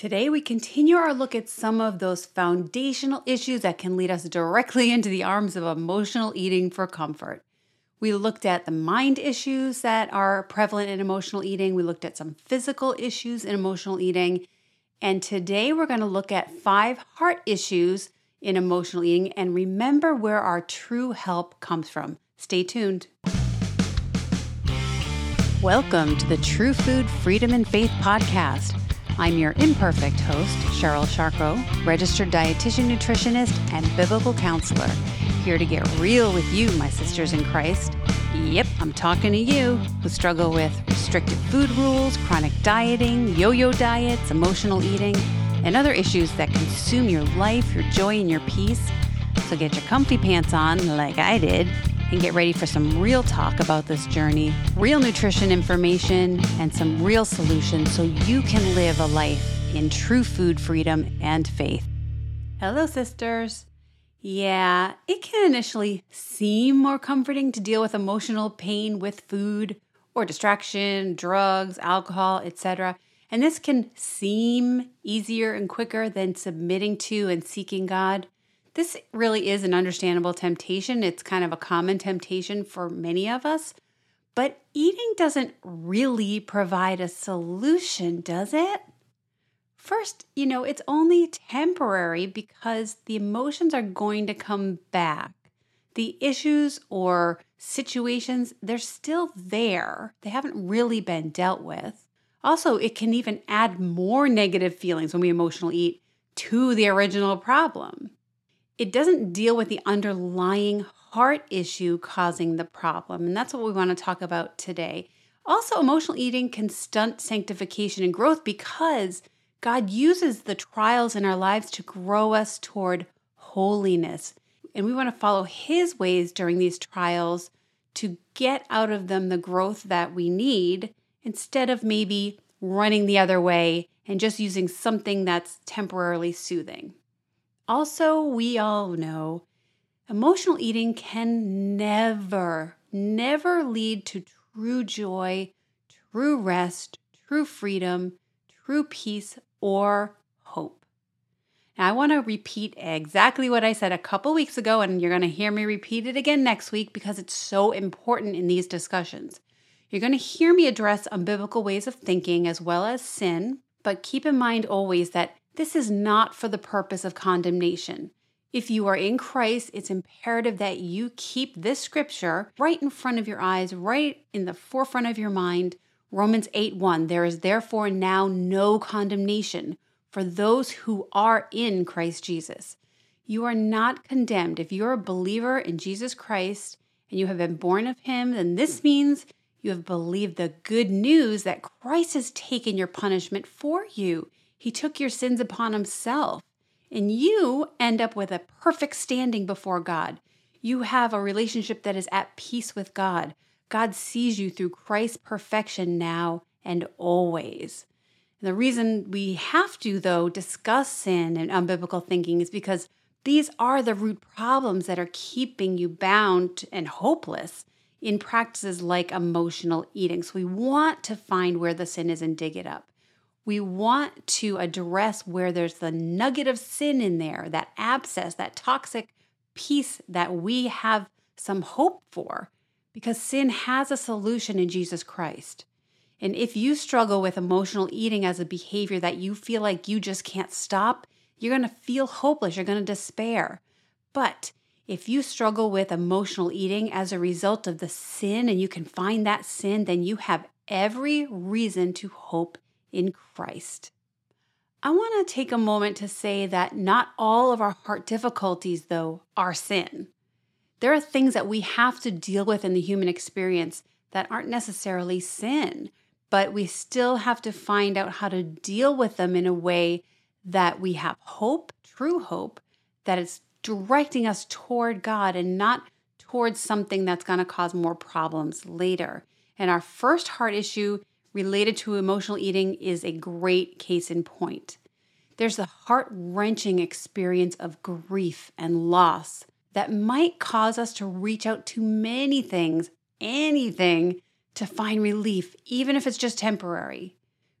Today, we continue our look at some of those foundational issues that can lead us directly into the arms of emotional eating for comfort. We looked at the mind issues that are prevalent in emotional eating. We looked at some physical issues in emotional eating. And today we're going to look at five heart issues in emotional eating and remember where our true help comes from. Stay tuned. Welcome to the True Food Freedom and Faith podcast. I'm your imperfect host, Cheryl Sharko, registered dietitian, nutritionist, and biblical counselor, here to get real with you, my sisters in Christ. Yep, I'm talking to you who struggle with restrictive food rules, chronic dieting, yo yo diets, emotional eating, and other issues that consume your life, your joy, and your peace. So get your comfy pants on, like I did, and get ready for some real talk about this journey, real nutrition information, and some real solutions so you can live a life in true food freedom and faith. Hello, sisters. Yeah, it can initially seem more comforting to deal with emotional pain with food or distraction, drugs, alcohol, etc. And this can seem easier and quicker than submitting to and seeking God. This really is an understandable temptation. It's kind of a common temptation for many of us. But eating doesn't really provide a solution, does it? First, you know, it's only temporary because the emotions are going to come back. The issues or situations, they're still there. They haven't really been dealt with. Also, it can even add more negative feelings when we emotional eat to the original problem it doesn't deal with the underlying heart issue causing the problem. And that's what we want to talk about today. Also, emotional eating can stunt sanctification and growth because God uses the trials in our lives to grow us toward holiness. And we want to follow His ways during these trials to get out of them the growth that we need instead of maybe running the other way and just using something that's temporarily soothing. Also, we all know emotional eating can never, never lead to true joy, true rest, true freedom, true peace, or hope. Now, I want to repeat exactly what I said a couple weeks ago, and you're going to hear me repeat it again next week because it's so important in these discussions. You're going to hear me address unbiblical ways of thinking as well as sin, but keep in mind always that this is not for the purpose of condemnation. If you are in Christ, it's imperative that you keep this scripture right in front of your eyes, right in the forefront of your mind. Romans 8 1 There is therefore now no condemnation for those who are in Christ Jesus. You are not condemned. If you're a believer in Jesus Christ and you have been born of Him, then this means you have believed the good news that Christ has taken your punishment for you. He took your sins upon himself, and you end up with a perfect standing before God. You have a relationship that is at peace with God. God sees you through Christ's perfection now and always. And the reason we have to, though, discuss sin and unbiblical thinking is because these are the root problems that are keeping you bound and hopeless in practices like emotional eating. So we want to find where the sin is and dig it up. We want to address where there's the nugget of sin in there, that abscess, that toxic piece that we have some hope for, because sin has a solution in Jesus Christ. And if you struggle with emotional eating as a behavior that you feel like you just can't stop, you're going to feel hopeless. You're going to despair. But if you struggle with emotional eating as a result of the sin and you can find that sin, then you have every reason to hope in Christ. I want to take a moment to say that not all of our heart difficulties, though, are sin. There are things that we have to deal with in the human experience that aren't necessarily sin, but we still have to find out how to deal with them in a way that we have hope, true hope, that is directing us toward God and not towards something that's going to cause more problems later. And our first heart issue related to emotional eating is a great case in point. There's the heart wrenching experience of grief and loss that might cause us to reach out to many things, anything, to find relief, even if it's just temporary.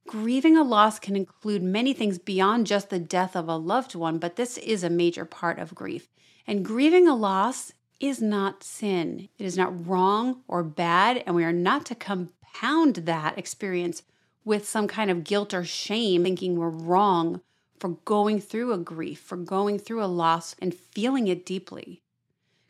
Grieving a loss can include many things beyond just the death of a loved one, but this is a major part of grief. And grieving a loss is not sin. It is not wrong or bad, and we are not to compound that experience with some kind of guilt or shame, thinking we're wrong for going through a grief, for going through a loss and feeling it deeply.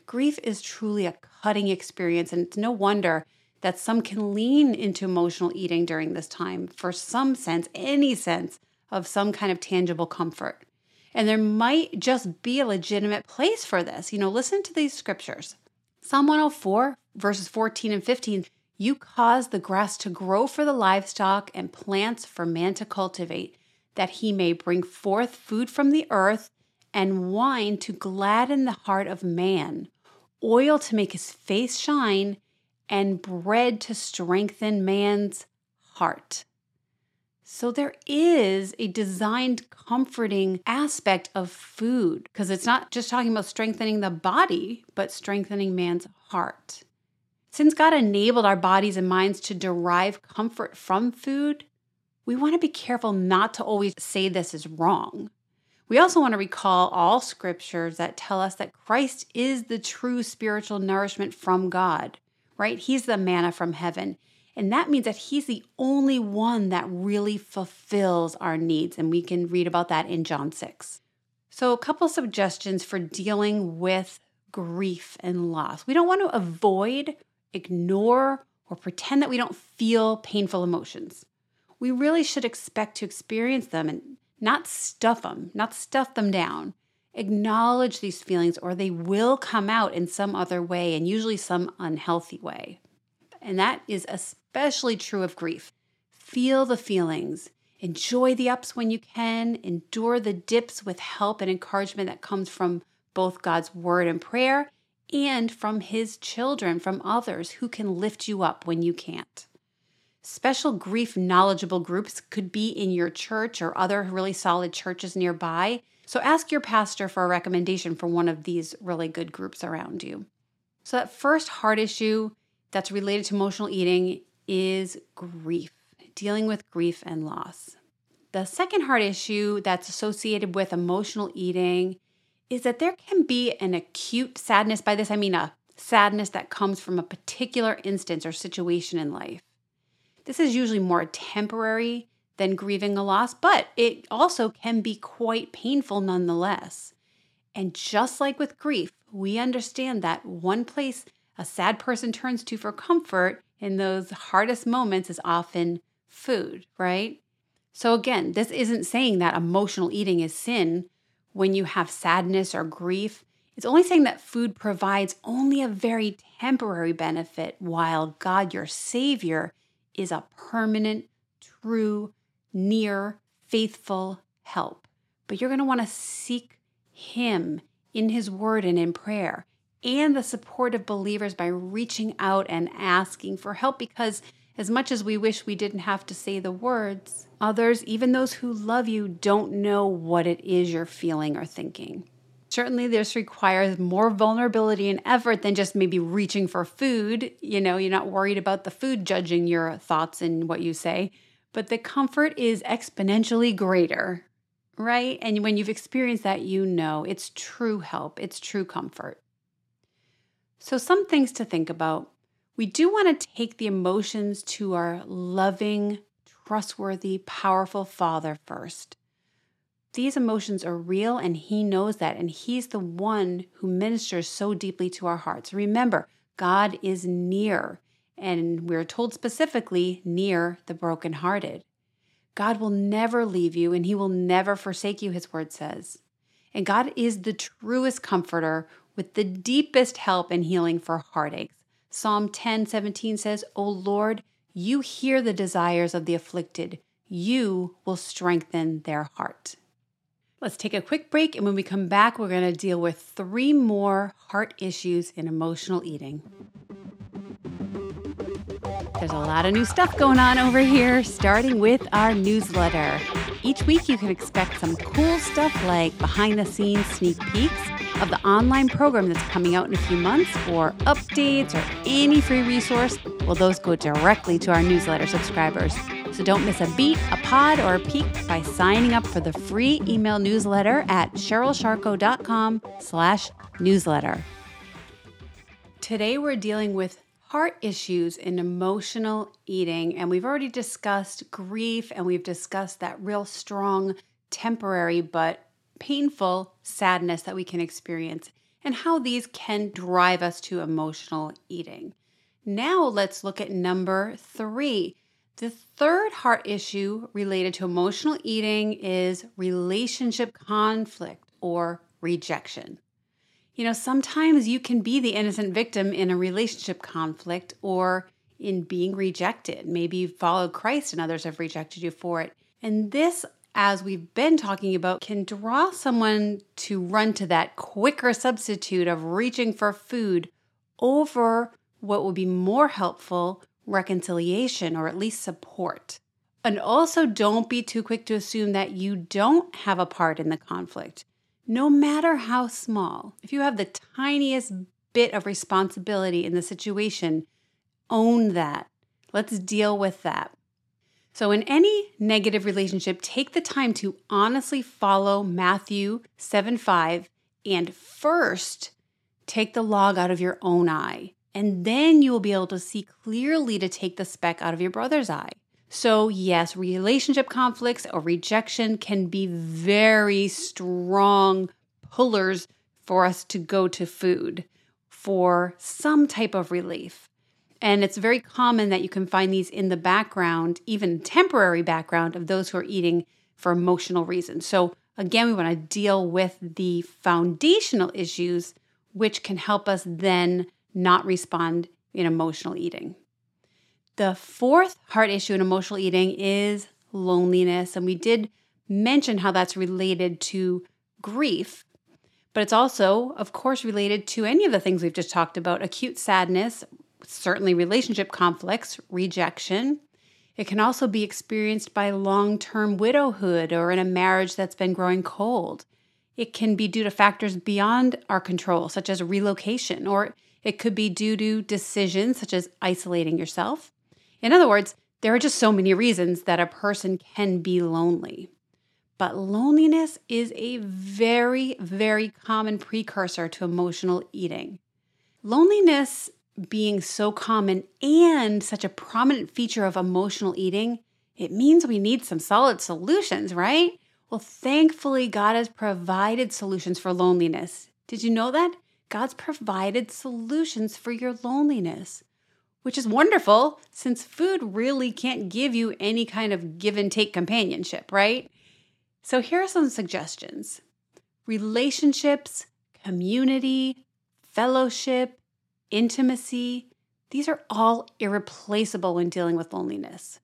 Grief is truly a cutting experience, and it's no wonder that some can lean into emotional eating during this time for some sense, any sense of some kind of tangible comfort. And there might just be a legitimate place for this. You know, listen to these scriptures Psalm 104, verses 14 and 15. You cause the grass to grow for the livestock and plants for man to cultivate, that he may bring forth food from the earth and wine to gladden the heart of man, oil to make his face shine, and bread to strengthen man's heart. So there is a designed comforting aspect of food because it's not just talking about strengthening the body, but strengthening man's heart. Since God enabled our bodies and minds to derive comfort from food, we want to be careful not to always say this is wrong. We also want to recall all scriptures that tell us that Christ is the true spiritual nourishment from God, right? He's the manna from heaven. And that means that He's the only one that really fulfills our needs. And we can read about that in John 6. So, a couple suggestions for dealing with grief and loss. We don't want to avoid ignore, or pretend that we don't feel painful emotions. We really should expect to experience them and not stuff them, not stuff them down. Acknowledge these feelings, or they will come out in some other way, and usually some unhealthy way. And that is especially true of grief. Feel the feelings, enjoy the ups when you can, endure the dips with help and encouragement that comes from both God's word and prayer and from his children, from others who can lift you up when you can't. Special grief knowledgeable groups could be in your church or other really solid churches nearby. So ask your pastor for a recommendation for one of these really good groups around you. So, that first heart issue that's related to emotional eating is grief, dealing with grief and loss. The second heart issue that's associated with emotional eating is that there can be an acute sadness. By this, I mean a sadness that comes from a particular instance or situation in life. This is usually more temporary than grieving a loss, but it also can be quite painful nonetheless. And just like with grief, we understand that one place a sad person turns to for comfort in those hardest moments is often food, right? So, again, this isn't saying that emotional eating is sin, when you have sadness or grief. It's only saying that food provides only a very temporary benefit, while God, your Savior, is a permanent, true, near, faithful help. But you're going to want to seek Him in His Word and in prayer and the support of believers by reaching out and asking for help because as much as we wish we didn't have to say the words, others, even those who love you, don't know what it is you're feeling or thinking. Certainly, this requires more vulnerability and effort than just maybe reaching for food. You know, you're not worried about the food judging your thoughts and what you say, but the comfort is exponentially greater, right? And when you've experienced that, you know it's true help, it's true comfort. So, some things to think about we do want to take the emotions to our loving, trustworthy, powerful Father first. These emotions are real, and He knows that, and He's the one who ministers so deeply to our hearts. Remember, God is near, and we're told specifically near the brokenhearted. God will never leave you, and He will never forsake you, His word says. And God is the truest comforter with the deepest help and healing for heartaches. Psalm 10 17 says, O Lord, you hear the desires of the afflicted, you will strengthen their heart. Let's take a quick break, and when we come back, we're going to deal with three more heart issues in emotional eating. There's a lot of new stuff going on over here, starting with our newsletter. Each week, you can expect some cool stuff like behind the scenes sneak peeks of the online program that's coming out in a few months, or updates, or any free resource. Well, those go directly to our newsletter subscribers. So don't miss a beat, a pod, or a peek by signing up for the free email newsletter at CherylSharko.com slash newsletter. Today we're dealing with heart issues and emotional eating, and we've already discussed grief and we've discussed that real strong, temporary, but painful sadness that we can experience and how these can drive us to emotional eating. Now let's look at number three. The third heart issue related to emotional eating is relationship conflict or rejection. You know, sometimes you can be the innocent victim in a relationship conflict or in being rejected. Maybe you've followed Christ and others have rejected you for it. And this, as we've been talking about, can draw someone to run to that quicker substitute of reaching for food over what would be more helpful reconciliation or at least support. And also, don't be too quick to assume that you don't have a part in the conflict, no matter how small. If you have the tiniest bit of responsibility in the situation, own that. Let's deal with that. So, in any negative relationship, take the time to honestly follow Matthew 7 5 and first take the log out of your own eye. And then you will be able to see clearly to take the speck out of your brother's eye. So, yes, relationship conflicts or rejection can be very strong pullers for us to go to food for some type of relief. And it's very common that you can find these in the background, even temporary background, of those who are eating for emotional reasons. So, again, we want to deal with the foundational issues, which can help us then not respond in emotional eating. The fourth heart issue in emotional eating is loneliness. And we did mention how that's related to grief, but it's also, of course, related to any of the things we've just talked about acute sadness, certainly relationship conflicts, rejection. It can also be experienced by long term widowhood or in a marriage that's been growing cold. It can be due to factors beyond our control, such as relocation, or it could be due to decisions such as isolating yourself. In other words, there are just so many reasons that a person can be lonely. But loneliness is a very, very common precursor to emotional eating. Loneliness being so common and such a prominent feature of emotional eating, it means we need some solid solutions, right? Well, thankfully, God has provided solutions for loneliness. Did you know that? God's provided solutions for your loneliness, which is wonderful since food really can't give you any kind of give and take companionship, right? So here are some suggestions relationships, community, fellowship, intimacy. These are all irreplaceable when dealing with loneliness.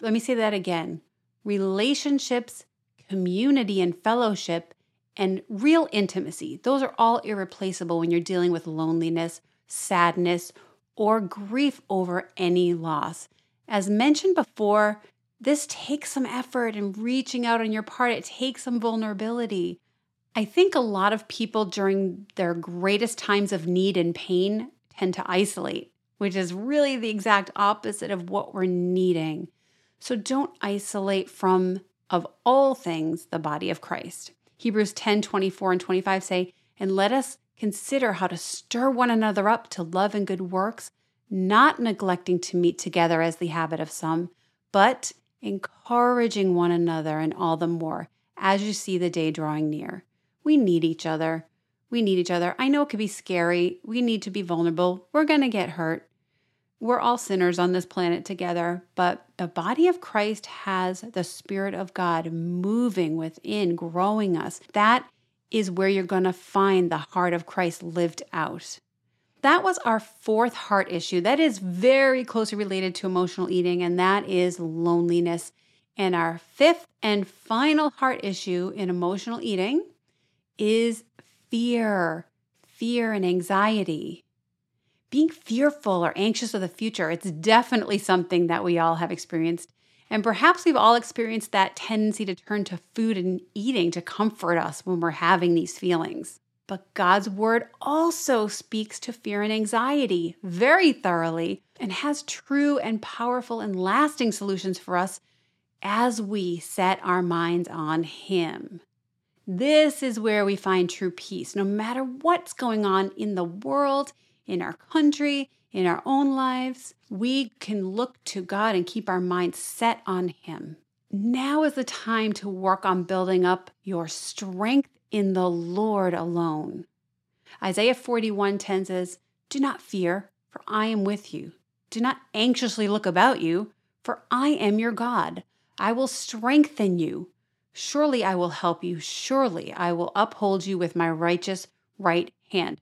Let me say that again relationships, community, and fellowship and real intimacy. Those are all irreplaceable when you're dealing with loneliness, sadness, or grief over any loss. As mentioned before, this takes some effort and reaching out on your part. It takes some vulnerability. I think a lot of people during their greatest times of need and pain tend to isolate, which is really the exact opposite of what we're needing. So don't isolate from, of all things, the body of Christ. Hebrews 10 24 and 25 say, And let us consider how to stir one another up to love and good works, not neglecting to meet together as the habit of some, but encouraging one another and all the more as you see the day drawing near. We need each other. We need each other. I know it could be scary. We need to be vulnerable. We're going to get hurt. We're all sinners on this planet together, but the body of Christ has the Spirit of God moving within, growing us. That is where you're going to find the heart of Christ lived out. That was our fourth heart issue. That is very closely related to emotional eating, and that is loneliness. And our fifth and final heart issue in emotional eating is fear, fear and anxiety being fearful or anxious of the future. It's definitely something that we all have experienced. And perhaps we've all experienced that tendency to turn to food and eating to comfort us when we're having these feelings. But God's word also speaks to fear and anxiety very thoroughly and has true and powerful and lasting solutions for us as we set our minds on Him. This is where we find true peace, no matter what's going on in the world, in our country, in our own lives. We can look to God and keep our minds set on Him. Now is the time to work on building up your strength in the Lord alone. Isaiah 41:10 says, "Do not fear, for I am with you. Do not anxiously look about you, for I am your God. I will strengthen you. Surely I will help you. Surely I will uphold you with my righteous right hand."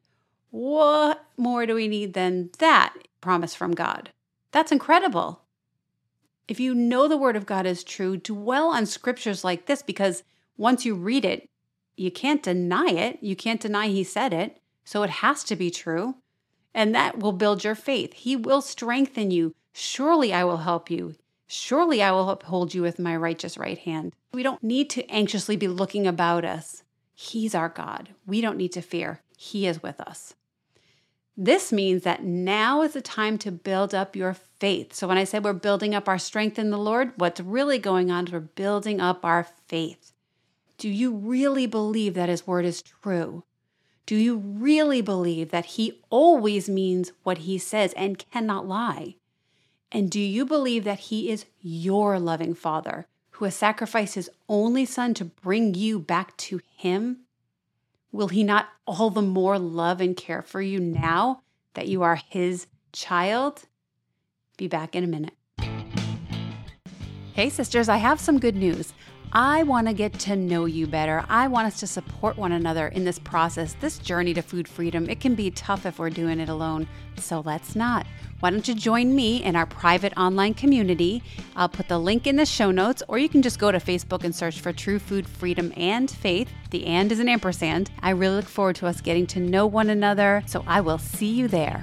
What more do we need than that promise from God? That's incredible. If you know the Word of God is true, dwell on scriptures like this because once you read it, you can't deny it. You can't deny He said it. So it has to be true. And that will build your faith. He will strengthen you. Surely I will help you. Surely I will uphold you with my righteous right hand. We don't need to anxiously be looking about us. He's our God. We don't need to fear. He is with us. This means that now is the time to build up your faith. So, when I said we're building up our strength in the Lord, what's really going on is we're building up our faith. Do you really believe that His word is true? Do you really believe that He always means what He says and cannot lie? And do you believe that He is your loving Father who has sacrificed His only Son to bring you back to Him? Will He not all the more love and care for you now that you are His child? Be back in a minute. Hey, sisters, I have some good news. I want to get to know you better. I want us to support one another in this process, this journey to food freedom. It can be tough if we're doing it alone, so let's not. Why don't you join me in our private online community? I'll put the link in the show notes, or you can just go to Facebook and search for True Food Freedom and Faith. The and is an ampersand. I really look forward to us getting to know one another, so I will see you there.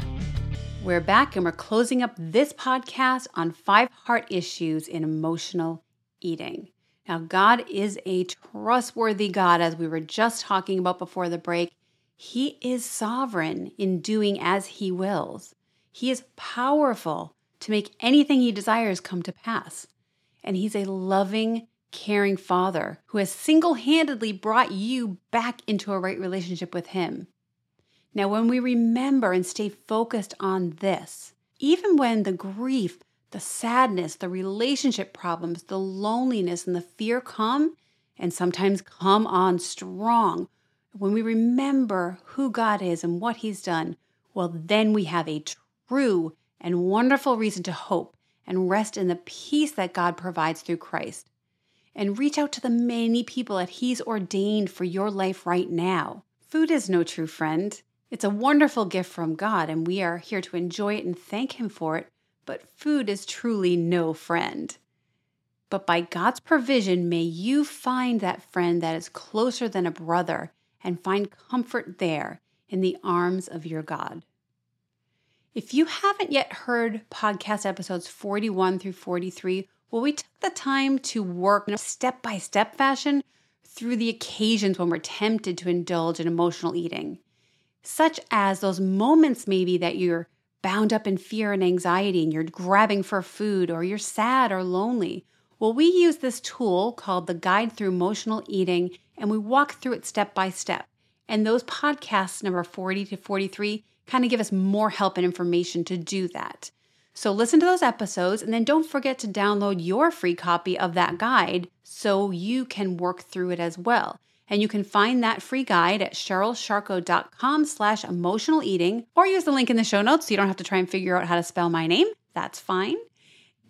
We're back and we're closing up this podcast on five heart issues in emotional eating. Now, God is a trustworthy God, as we were just talking about before the break. He is sovereign in doing as He wills. He is powerful to make anything he desires come to pass. And he's a loving, caring father who has single handedly brought you back into a right relationship with him. Now, when we remember and stay focused on this, even when the grief, the sadness, the relationship problems, the loneliness, and the fear come, and sometimes come on strong, when we remember who God is and what He's done, well, then we have a true and wonderful reason to hope and rest in the peace that God provides through Christ. And reach out to the many people that He's ordained for your life right now. Food is no true friend. It's a wonderful gift from God, and we are here to enjoy it and thank Him for it, but food is truly no friend. But by God's provision, may you find that friend that is closer than a brother and find comfort there in the arms of your God. If you haven't yet heard podcast episodes 41 through 43, well, we took the time to work in a step by step fashion through the occasions when we're tempted to indulge in emotional eating, such as those moments maybe that you're bound up in fear and anxiety and you're grabbing for food or you're sad or lonely. Well, we use this tool called the Guide Through Emotional Eating and we walk through it step by step. And those podcasts, number 40 to 43, kind of give us more help and information to do that. So listen to those episodes and then don't forget to download your free copy of that guide so you can work through it as well. And you can find that free guide at CherylSharko.com slash emotional eating or use the link in the show notes so you don't have to try and figure out how to spell my name. That's fine.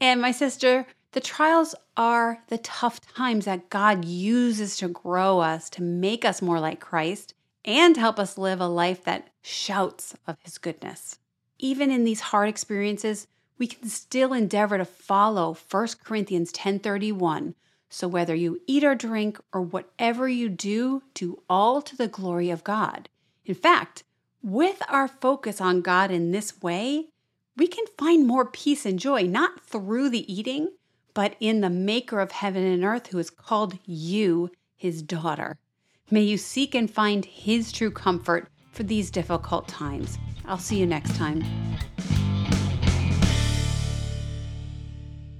And my sister, the trials are the tough times that God uses to grow us, to make us more like Christ and help us live a life that shouts of His goodness. Even in these hard experiences, we can still endeavor to follow 1 Corinthians 10:31. So whether you eat or drink or whatever you do, do all to the glory of God. In fact, with our focus on God in this way, we can find more peace and joy not through the eating, but in the maker of heaven and earth who has called you his daughter. May you seek and find His true comfort for these difficult times. I'll see you next time.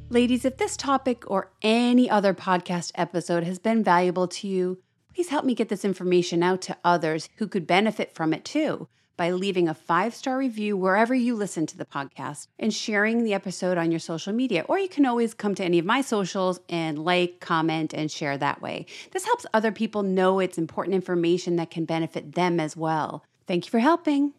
Ladies, if this topic or any other podcast episode has been valuable to you, please help me get this information out to others who could benefit from it too by leaving a five star review wherever you listen to the podcast and sharing the episode on your social media. Or you can always come to any of my socials and like, comment, and share that way. This helps other people know it's important information that can benefit them as well. Thank you for helping.